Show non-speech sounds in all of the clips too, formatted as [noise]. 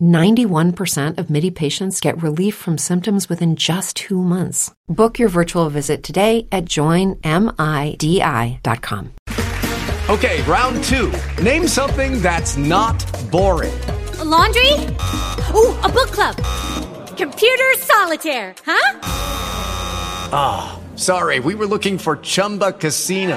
91% of MIDI patients get relief from symptoms within just two months. Book your virtual visit today at joinmidi.com. Okay, round two. Name something that's not boring. A laundry? Ooh, a book club. Computer solitaire, huh? Ah, oh, sorry, we were looking for Chumba Casino.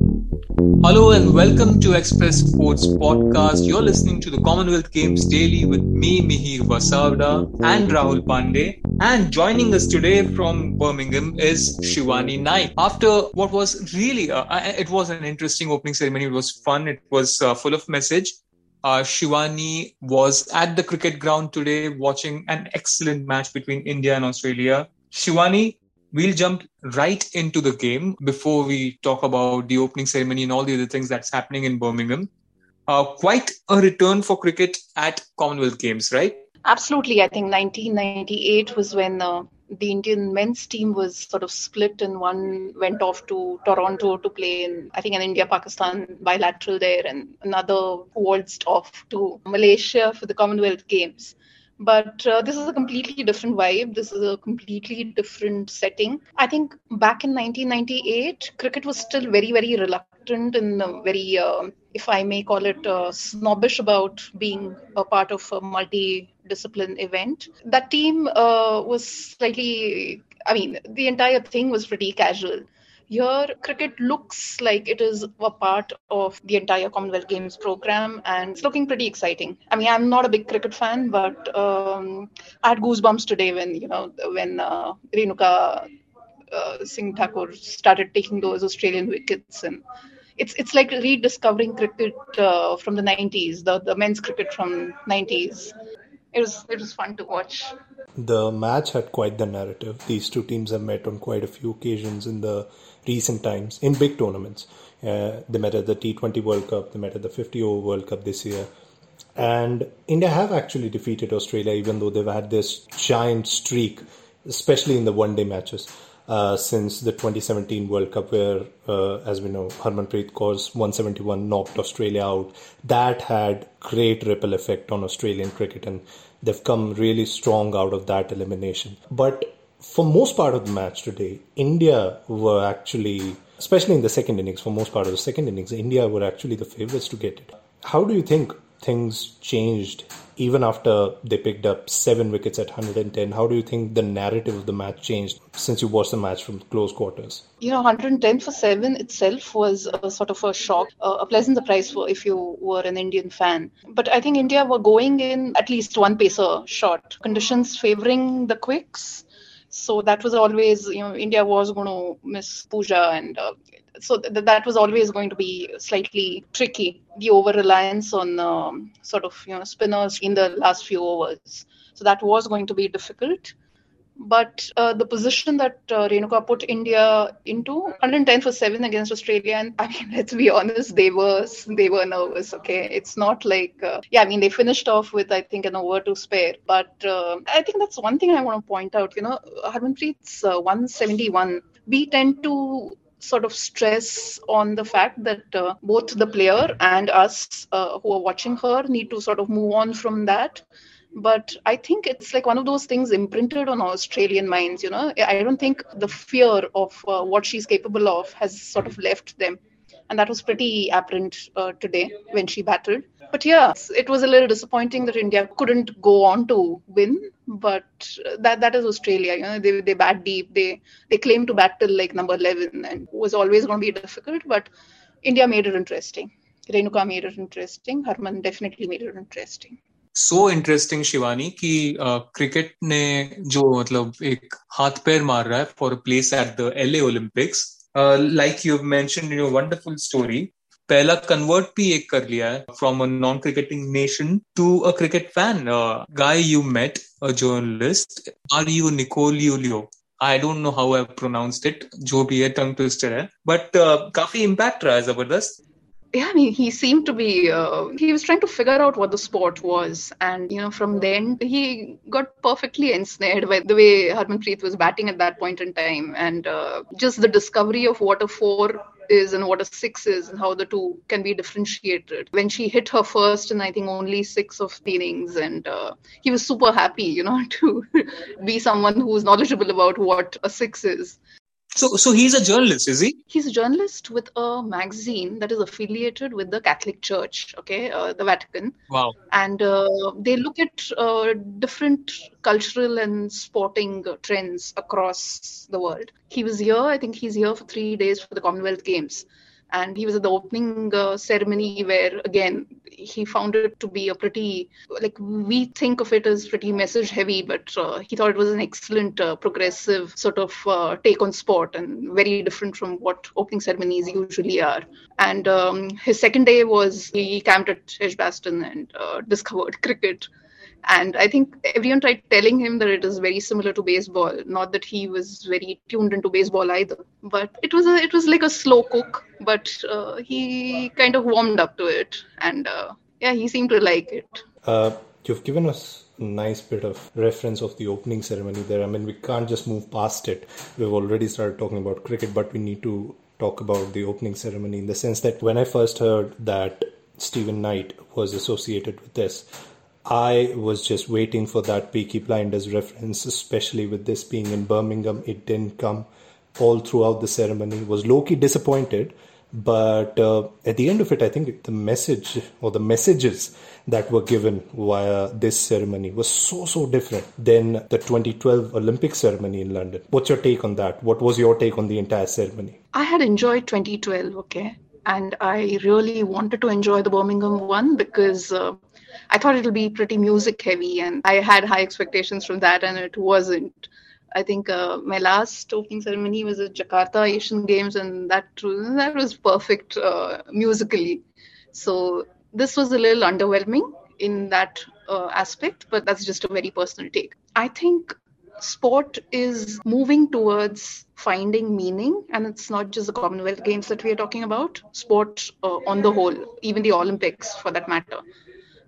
Hello and welcome to Express Sports Podcast. You're listening to the Commonwealth Games Daily with me, Mihir Vasavda and Rahul Pandey. And joining us today from Birmingham is Shivani Naik. After what was really, uh, it was an interesting opening ceremony. It was fun. It was uh, full of message. Uh, Shivani was at the cricket ground today watching an excellent match between India and Australia. Shivani, we'll jump right into the game before we talk about the opening ceremony and all the other things that's happening in Birmingham. Uh, quite a return for cricket at Commonwealth Games, right? Absolutely. I think 1998 was when uh, the Indian men's team was sort of split and one went off to Toronto to play in, I think, an India Pakistan bilateral there, and another waltzed off to Malaysia for the Commonwealth Games but uh, this is a completely different vibe. This is a completely different setting. I think back in 1998 cricket was still very very reluctant and uh, very uh, if i may call it uh, snobbish about being a part of a multi-discipline event. That team uh, was slightly i mean the entire thing was pretty casual here, cricket looks like it is a part of the entire Commonwealth Games program, and it's looking pretty exciting. I mean, I'm not a big cricket fan, but um, I had goosebumps today when you know when uh, Renuka uh, Singh Thakur started taking those Australian wickets, and it's it's like rediscovering cricket uh, from the 90s, the the men's cricket from 90s. It was it was fun to watch. The match had quite the narrative. These two teams have met on quite a few occasions in the recent times in big tournaments. Uh, they met at the T20 World Cup, they met at the 50 over World Cup this year. And India have actually defeated Australia, even though they've had this giant streak, especially in the one day matches. Uh, since the 2017 World Cup, where, uh, as we know, Harmanpreet Kaur's 171 knocked Australia out. That had great ripple effect on Australian cricket, and they've come really strong out of that elimination. But for most part of the match today, India were actually, especially in the second innings, for most part of the second innings, India were actually the favourites to get it. How do you think things changed even after they picked up seven wickets at 110? How do you think the narrative of the match changed since you watched the match from close quarters? You know, 110 for seven itself was a sort of a shock, a pleasant surprise for if you were an Indian fan. But I think India were going in at least one pacer short, conditions favouring the quicks so that was always you know india was going to miss puja and uh, so th- that was always going to be slightly tricky the over reliance on um, sort of you know spinners in the last few overs. So that was going to be difficult but uh, the position that uh, Renuka put India into 110 for seven against Australia, and I mean, [laughs] let's be honest, they were they were nervous. Okay, it's not like uh, yeah, I mean, they finished off with I think an over to spare, but uh, I think that's one thing I want to point out. You know, Harmanpreet's uh, 171. We tend to sort of stress on the fact that uh, both the player and us uh, who are watching her need to sort of move on from that but i think it's like one of those things imprinted on australian minds you know? I don't think the fear of uh, what she's capable of has sort of left them. And that was pretty apparent uh, today when she battled. But yeah it was a little disappointing that india couldn't go on to win. But that that is australia you know? They, they bat deep. They they claim to battle like number 11 and was always going to be difficult. But india made it interesting. Renuka made it interesting. Harman definitely made it interesting so interesting Shivani कि cricket ने जो मतलब एक हाथ पैर मार रहा है for place at the LA Olympics like you mention your wonderful story पहला कन्वर्ट भी एक कर लिया है from a non cricketing nation to a cricket fan guy you met a journalist are you Nicole Yulio I don't know how I pronounced it जो भी है tongue twister है. बट uh, काफ़ी इम्पैक्ट रहा है ज़बरदस्त. Yeah, I mean, he seemed to be, uh, he was trying to figure out what the sport was. And, you know, from then he got perfectly ensnared by the way Harmanpreet was batting at that point in time. And uh, just the discovery of what a four is and what a six is and how the two can be differentiated. When she hit her first and I think only six of the innings, and uh, he was super happy, you know, [laughs] to be someone who's knowledgeable about what a six is. So, so he's a journalist, is he? He's a journalist with a magazine that is affiliated with the Catholic Church, okay, uh, the Vatican. Wow. And uh, they look at uh, different cultural and sporting trends across the world. He was here, I think he's here for three days for the Commonwealth Games and he was at the opening uh, ceremony where again he found it to be a pretty like we think of it as pretty message heavy but uh, he thought it was an excellent uh, progressive sort of uh, take on sport and very different from what opening ceremonies usually are. And um, his second day was he camped at edgbaston and uh, discovered [laughs] cricket and i think everyone tried telling him that it is very similar to baseball. Not that he was very tuned into baseball either. But it was a it was like a slow cook but uh, he kind of warmed up to it. And uh, yeah he seemed to like it. Uh, you've given us a nice bit of reference of the opening ceremony there. I mean we can't just move past it. We've already started talking about cricket but we need to talk about the opening ceremony in the sense that when i first heard that Steven Knight was associated with this I was just waiting for that Peaky Blinders reference, especially with this being in Birmingham. It didn't come all throughout the ceremony. Was Loki disappointed, but uh, at the end of it, I think the message or the messages that were given via this ceremony was so so different than the 2012 Olympic ceremony in London. What's your take on that? What was your take on the entire ceremony? I had enjoyed 2012. Okay and I really wanted to enjoy the Birmingham one because uh, I thought it'll be pretty music heavy, and I had high expectations from that, and it wasn't. I think uh, my last opening ceremony was at Jakarta Asian Games, and that that was perfect uh, musically. So this was a little underwhelming in that uh, aspect, but that's just a very personal take. I think sport is moving towards finding meaning, and it's not just the Commonwealth Games that we are talking about. Sport uh, on the whole, even the Olympics for that matter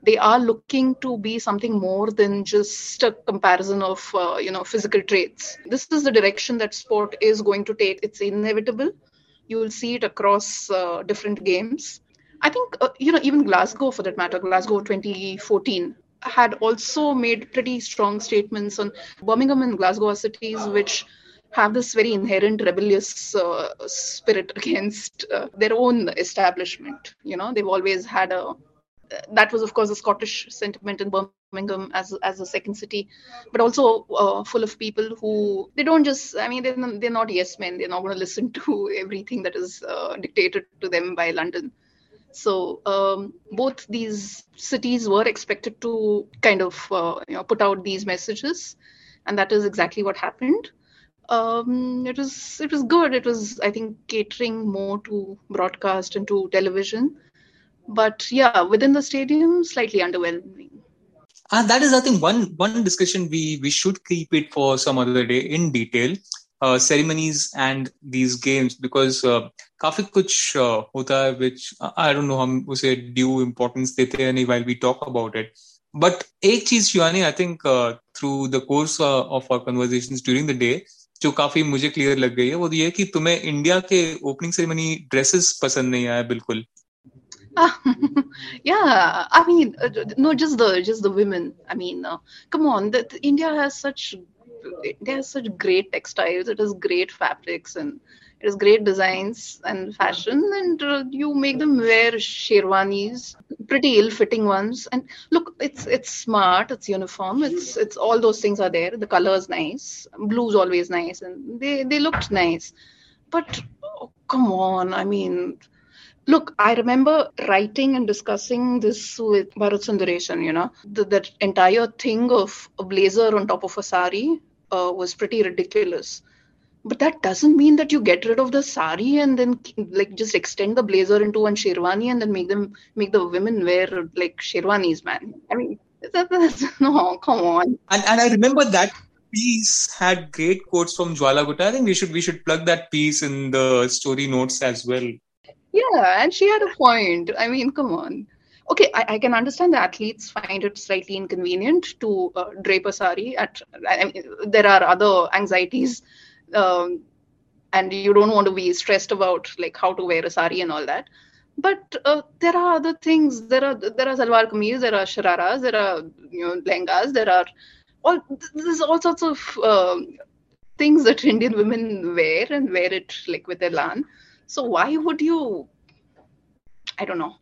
they are looking to be something more than just a comparison of uh, you know physical traits. This is the direction that sport is going to take. It's inevitable. You will see it across uh, different games. I think uh, you know even glasgow for that matter glasgow 2014 had also made pretty strong statements on birmingham and glasgow are cities which have this very inherent rebellious uh, spirit [laughs] against uh, their own establishment. You know they've always had a that was, of course, a Scottish sentiment in Birmingham as as a second city, but also uh, full of people who they don't just. I mean, they're not, they're not yes men. They're not going to listen to [laughs] everything that is uh, dictated to them by London. So um, both these cities were expected to kind of uh, you know put out these messages, and that is exactly what happened. Um, it was it was good. It was I think catering more to broadcast and to television but yeah, within the stadium, slightly underwhelming. And that is, I think, one one discussion we we should keep it for some other day in detail. Uh, ceremonies and these games because uh, काफी कुछ uh, होता है which I don't know हम उसे due importance देते हैं नहीं while we talk about it. But एक चीज Shivani I think uh, through the course uh, of our conversations during the day जो काफी मुझे क्लियर लग गई है वो ये कि तुम्हें इंडिया के ओपनिंग सेरेमनी ड्रेसेस पसंद नहीं आया बिल्कुल [laughs] yeah, I mean, uh, no, just the just the women. I mean, uh, come on, the, the India has such it has such great textiles. It has great fabrics and it has great designs and fashion. And uh, you make them wear sherwanis, pretty ill-fitting ones. And look, it's it's smart. It's uniform. It's it's all those things are there. The color is nice. Blue's always nice, and they they looked nice. But oh, come on, I mean Look, I remember writing and discussing this with Bharat Sundaresan, you know, the, that entire thing of a blazer on top of a sari uh, was pretty ridiculous. But that doesn't mean that you get rid of the sari and then like just extend the blazer into one sherwani and then make them make the women wear like sherwanis, man. I mean, that, that's, [laughs] no, come on. And and I remember that piece had great quotes from Jwala Gutta. I think we should we should plug that piece in the story notes as well. Yeah, and she had a point. I mean, come on. Okay, I, I can understand the athletes find it slightly inconvenient to uh, drape a sari. At I mean, there are other anxieties, um, and you don't want to be stressed about like how to wear a sari and all that. But uh, there are other things. There are there are salwar kameez, there are shararas, there are you know lehengas, there are all there's all sorts of um, things that [laughs] Indian women wear and wear it like with elan. So why would you? I don't know.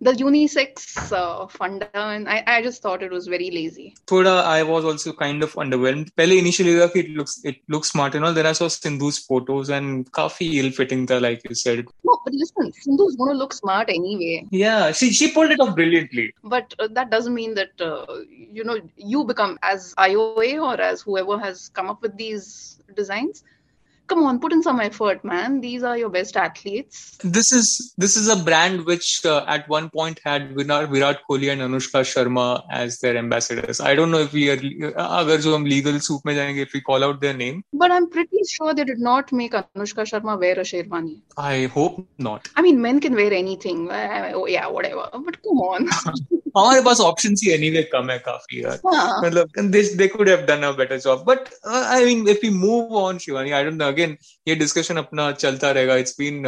The unisex uh, funda and I, I just thought it was very lazy. Thoda i was also kind of underwhelmed. Pele initially it looks it looks smart and all. Then i saw sindhu's photos and coffee ill fitting the like you said. No but listen sindhu's gonna look smart anyway. Yeah she she pulled it off brilliantly. But uh, that doesn't mean that uh, you know you become as ioa or as whoever has come up with these designs come on put in some effort man. These are your best athletes. This is this is a brand which uh, at one point had virat, virat kohli and anushka sharma as their ambassadors. I don't know if we are agar jo hum legal soup mein jayenge if we call out their name. But i'm pretty sure they did not make anushka sharma wear a sherwani. I hope not. I mean men can wear anything. Oh, yeah whatever. But come on [laughs] हमारे पास option ही anyway कम है काफी यार मतलब दे दे could have done a better job but I mean if we move on Shivani I don't know again ये discussion अपना चलता रहेगा it's been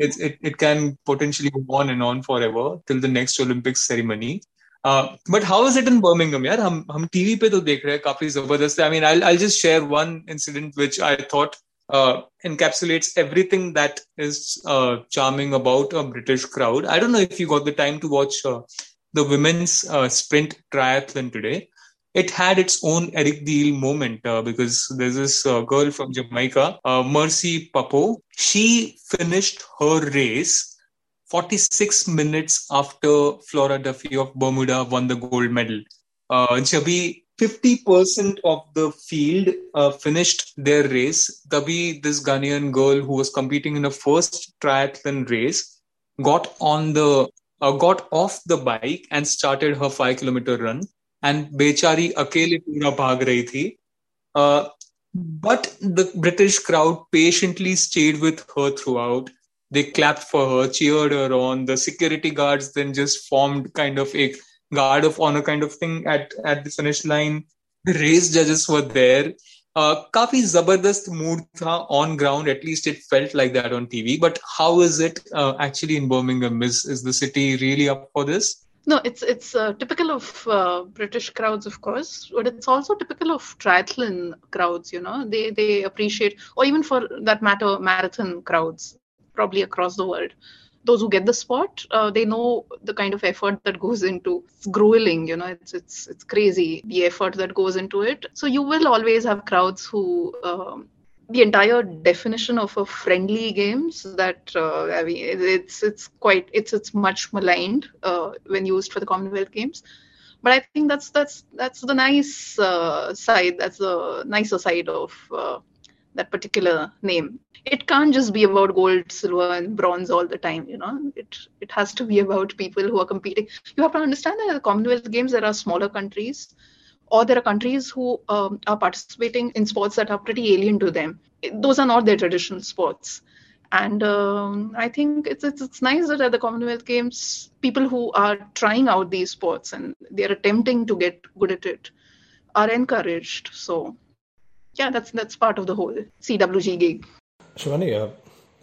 it's it it can potentially go on and on forever till the next Olympics ceremony but how is it in Birmingham यार हम हम TV पे तो देख रहे हैं काफी जबरदस्त आई mean I I just share one incident which I thought uh, encapsulates everything that is uh, charming about a British crowd. I don't know if you got the time to watch uh, the women's uh, sprint triathlon today, it had its own Eric the Eel moment uh, because there's this uh, girl from Jamaica, uh, Mercy Papo. She finished her race 46 minutes after Flora Duffy of Bermuda won the gold medal. Uh, Jabi 50% of the field uh, finished their race. Tabi, this Ghanaian girl who was competing in a first triathlon race, got on the uh, got off the bike and started her five kilometer run. And Bechari akele pura bhag rahi thi. Uh, but the British crowd patiently stayed with her throughout. They clapped for her, cheered her on. The security guards then just formed kind of a guard of honor kind of thing at, at the finish line. The race judges were there. काफी जबरदस्त mood था on ground at least it felt like that on TV but how is it actually in Birmingham is is the city really up for this No, it's it's uh, typical of uh, British crowds, of course, but it's also typical of triathlon crowds. You know, they they appreciate, or even for that matter, marathon crowds, probably across the world those who get the spot, uh, they know the kind of effort that goes into it's grueling. You know, it's it's it's crazy the effort that goes into it. So you will always have crowds who. Um, the entire definition of a friendly games that uh, I mean it's it's quite it's it's much maligned uh, when used for the Commonwealth Games, but I think that's that's that's the nice uh, side that's the nicer side of uh, that particular name. It can't just be about gold silver and bronze all the time you know. It it has to be about people who are competing. You have to understand that the commonwealth games there are smaller countries or there are countries who um, are participating in sports that are pretty alien to them. Those are not their traditional sports. And um, i think it's, it's it's nice that at the commonwealth games people who are trying out these sports and they're attempting to get good at it are encouraged. So yeah that's that's part of the whole cwg gig Shivani, uh,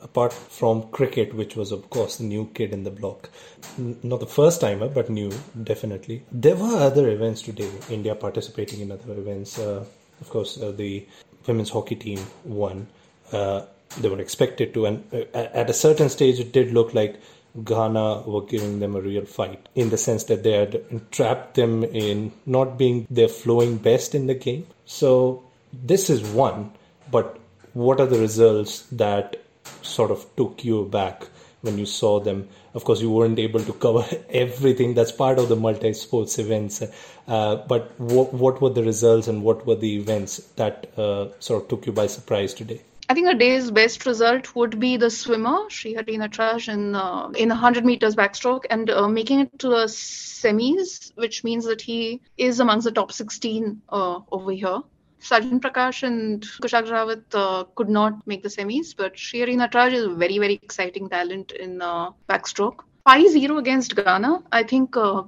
apart from cricket, which was, of course, the new kid in the block, n- not the first timer, but new, definitely. There were other events today, India participating in other events. Uh, of course, uh, the women's hockey team won. Uh, they were expected to, and uh, at a certain stage, it did look like Ghana were giving them a real fight in the sense that they had trapped them in not being their flowing best in the game. So, this is one, but what are the results that sort of took you back when you saw them. Of course, you weren't able to cover [laughs] everything. That's part of the multi-sports events. Uh, but what, what were the results and what were the events that uh, sort of took you by surprise today? I think the day's best result would be the swimmer Srihari Natarajan in uh, in 100 meters backstroke and uh, making it to the semis, which means that he is amongst the top 16 uh, over here. Sajjan Prakash and Kushagra Rawat uh, could not make the semis, but Srihari Nataraj is a very, very exciting talent in uh, backstroke. 5-0 against Ghana, I think uh,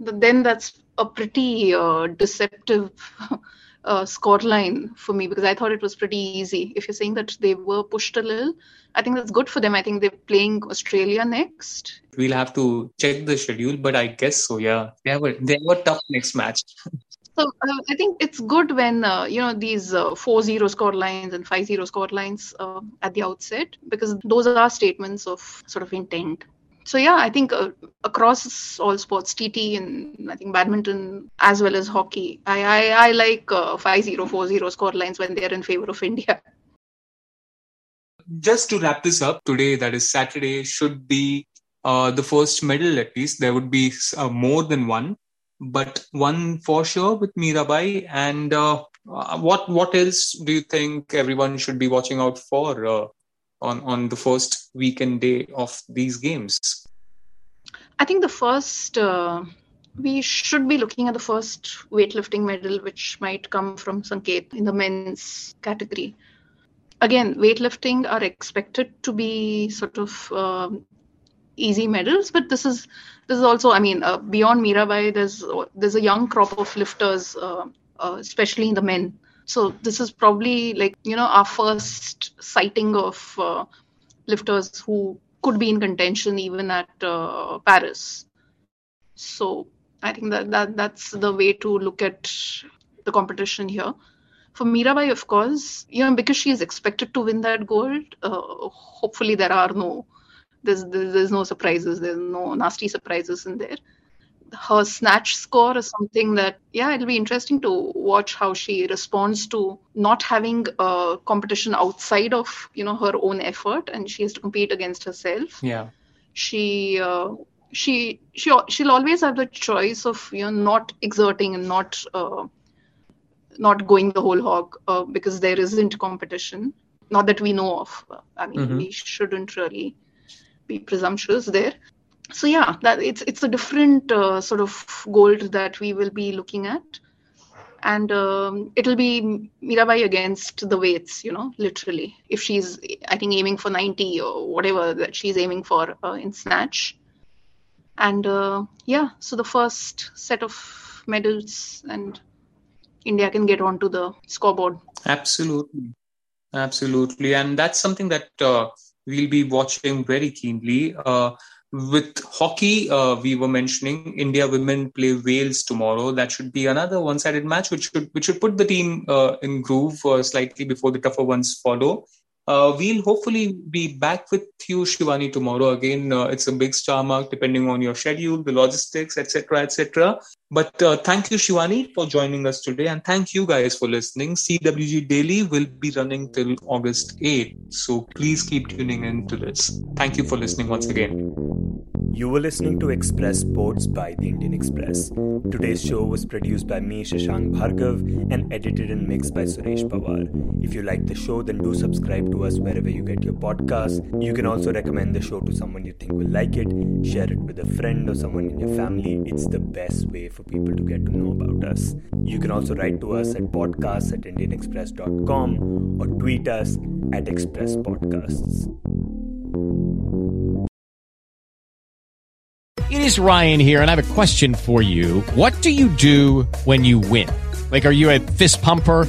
then that's a pretty uh, deceptive [laughs] uh, scoreline for me because I thought it was pretty easy. If you're saying that they were pushed a little, I think that's good for them. I think they're playing Australia next. We'll have to check the schedule, but I guess so. Yeah, they have a they have a tough next match. [laughs] So uh, I think it's good when uh, you know these uh, 4-0 score lines and 5-0 score lines uh, at the outset because those are statements of sort of intent so yeah, I think uh, across all sports, TT and I think badminton as well as hockey, I I, I like five-zero, four-zero score lines when they're in favor of India. Just to wrap this up, today that is Saturday should be uh, the first medal at least. There would be uh, more than one, but one for sure with Mirabai. And uh, what what else do you think everyone should be watching out for? Uh, on on the first weekend day of these games? I think the first uh, we should be looking at the first weightlifting medal, which might come from Sanket in the men's category. Again, weightlifting are expected to be sort of um, easy medals, but this is this is also, I mean, uh, beyond Mirabai, there's there's a young crop of lifters, uh, uh especially in the men, so this is probably like you know our first sighting of uh, lifters who could be in contention even at uh, Paris. So I think that, that that's the way to look at the competition here. For Mirabai, of course, you know, because she is expected to win that gold, uh, hopefully there are no there's, there's no surprises, there's no nasty surprises in there. Her snatch score is something that yeah it'll be interesting to watch how she responds to not having a competition outside of you know her own effort and she has to compete against herself. Yeah. She uh, she she she'll always have the choice of you know not exerting and not uh, not going the whole hog uh, because there isn't competition. Not that we know of. I mean mm-hmm. we shouldn't really be presumptuous there so yeah that it's it's a different uh, sort of gold that we will be looking at and um, it'll be Mirabai against the weights, you know, literally. If she's, I think, aiming for 90 or whatever that she's aiming for uh, in snatch. And uh, yeah, so the first set of medals, and India can get onto the scoreboard. Absolutely. Absolutely. And that's something that uh, we'll be watching very keenly. Uh, with hockey, uh, we were mentioning India women play Wales tomorrow. That should be another one-sided match, which should which should put the team uh, in groove uh, slightly before the tougher ones follow. Uh, we'll hopefully be back with you, Shivani, tomorrow. Again, uh, it's a big star mark depending on your schedule, the logistics, etc., etc. But uh, thank you, Shivani, for joining us today, and thank you guys for listening. CWG Daily will be running till August 8th, so please keep tuning in to this. Thank you for listening once again. You were listening to Express Sports by the Indian Express. Today's show was produced by me, Shashank Bhargav, and edited and mixed by Suresh Pawar. If you like the show, then do subscribe to us wherever you get your podcasts. You can also recommend the show to someone you think will like it, share it with a friend or someone in your family. It's the best way for people to get to know about us. You can also write to us at podcasts at indianexpress.com or tweet us at Express Podcasts. It is Ryan here, and I have a question for you. What do you do when you win? Like, are you a fist pumper?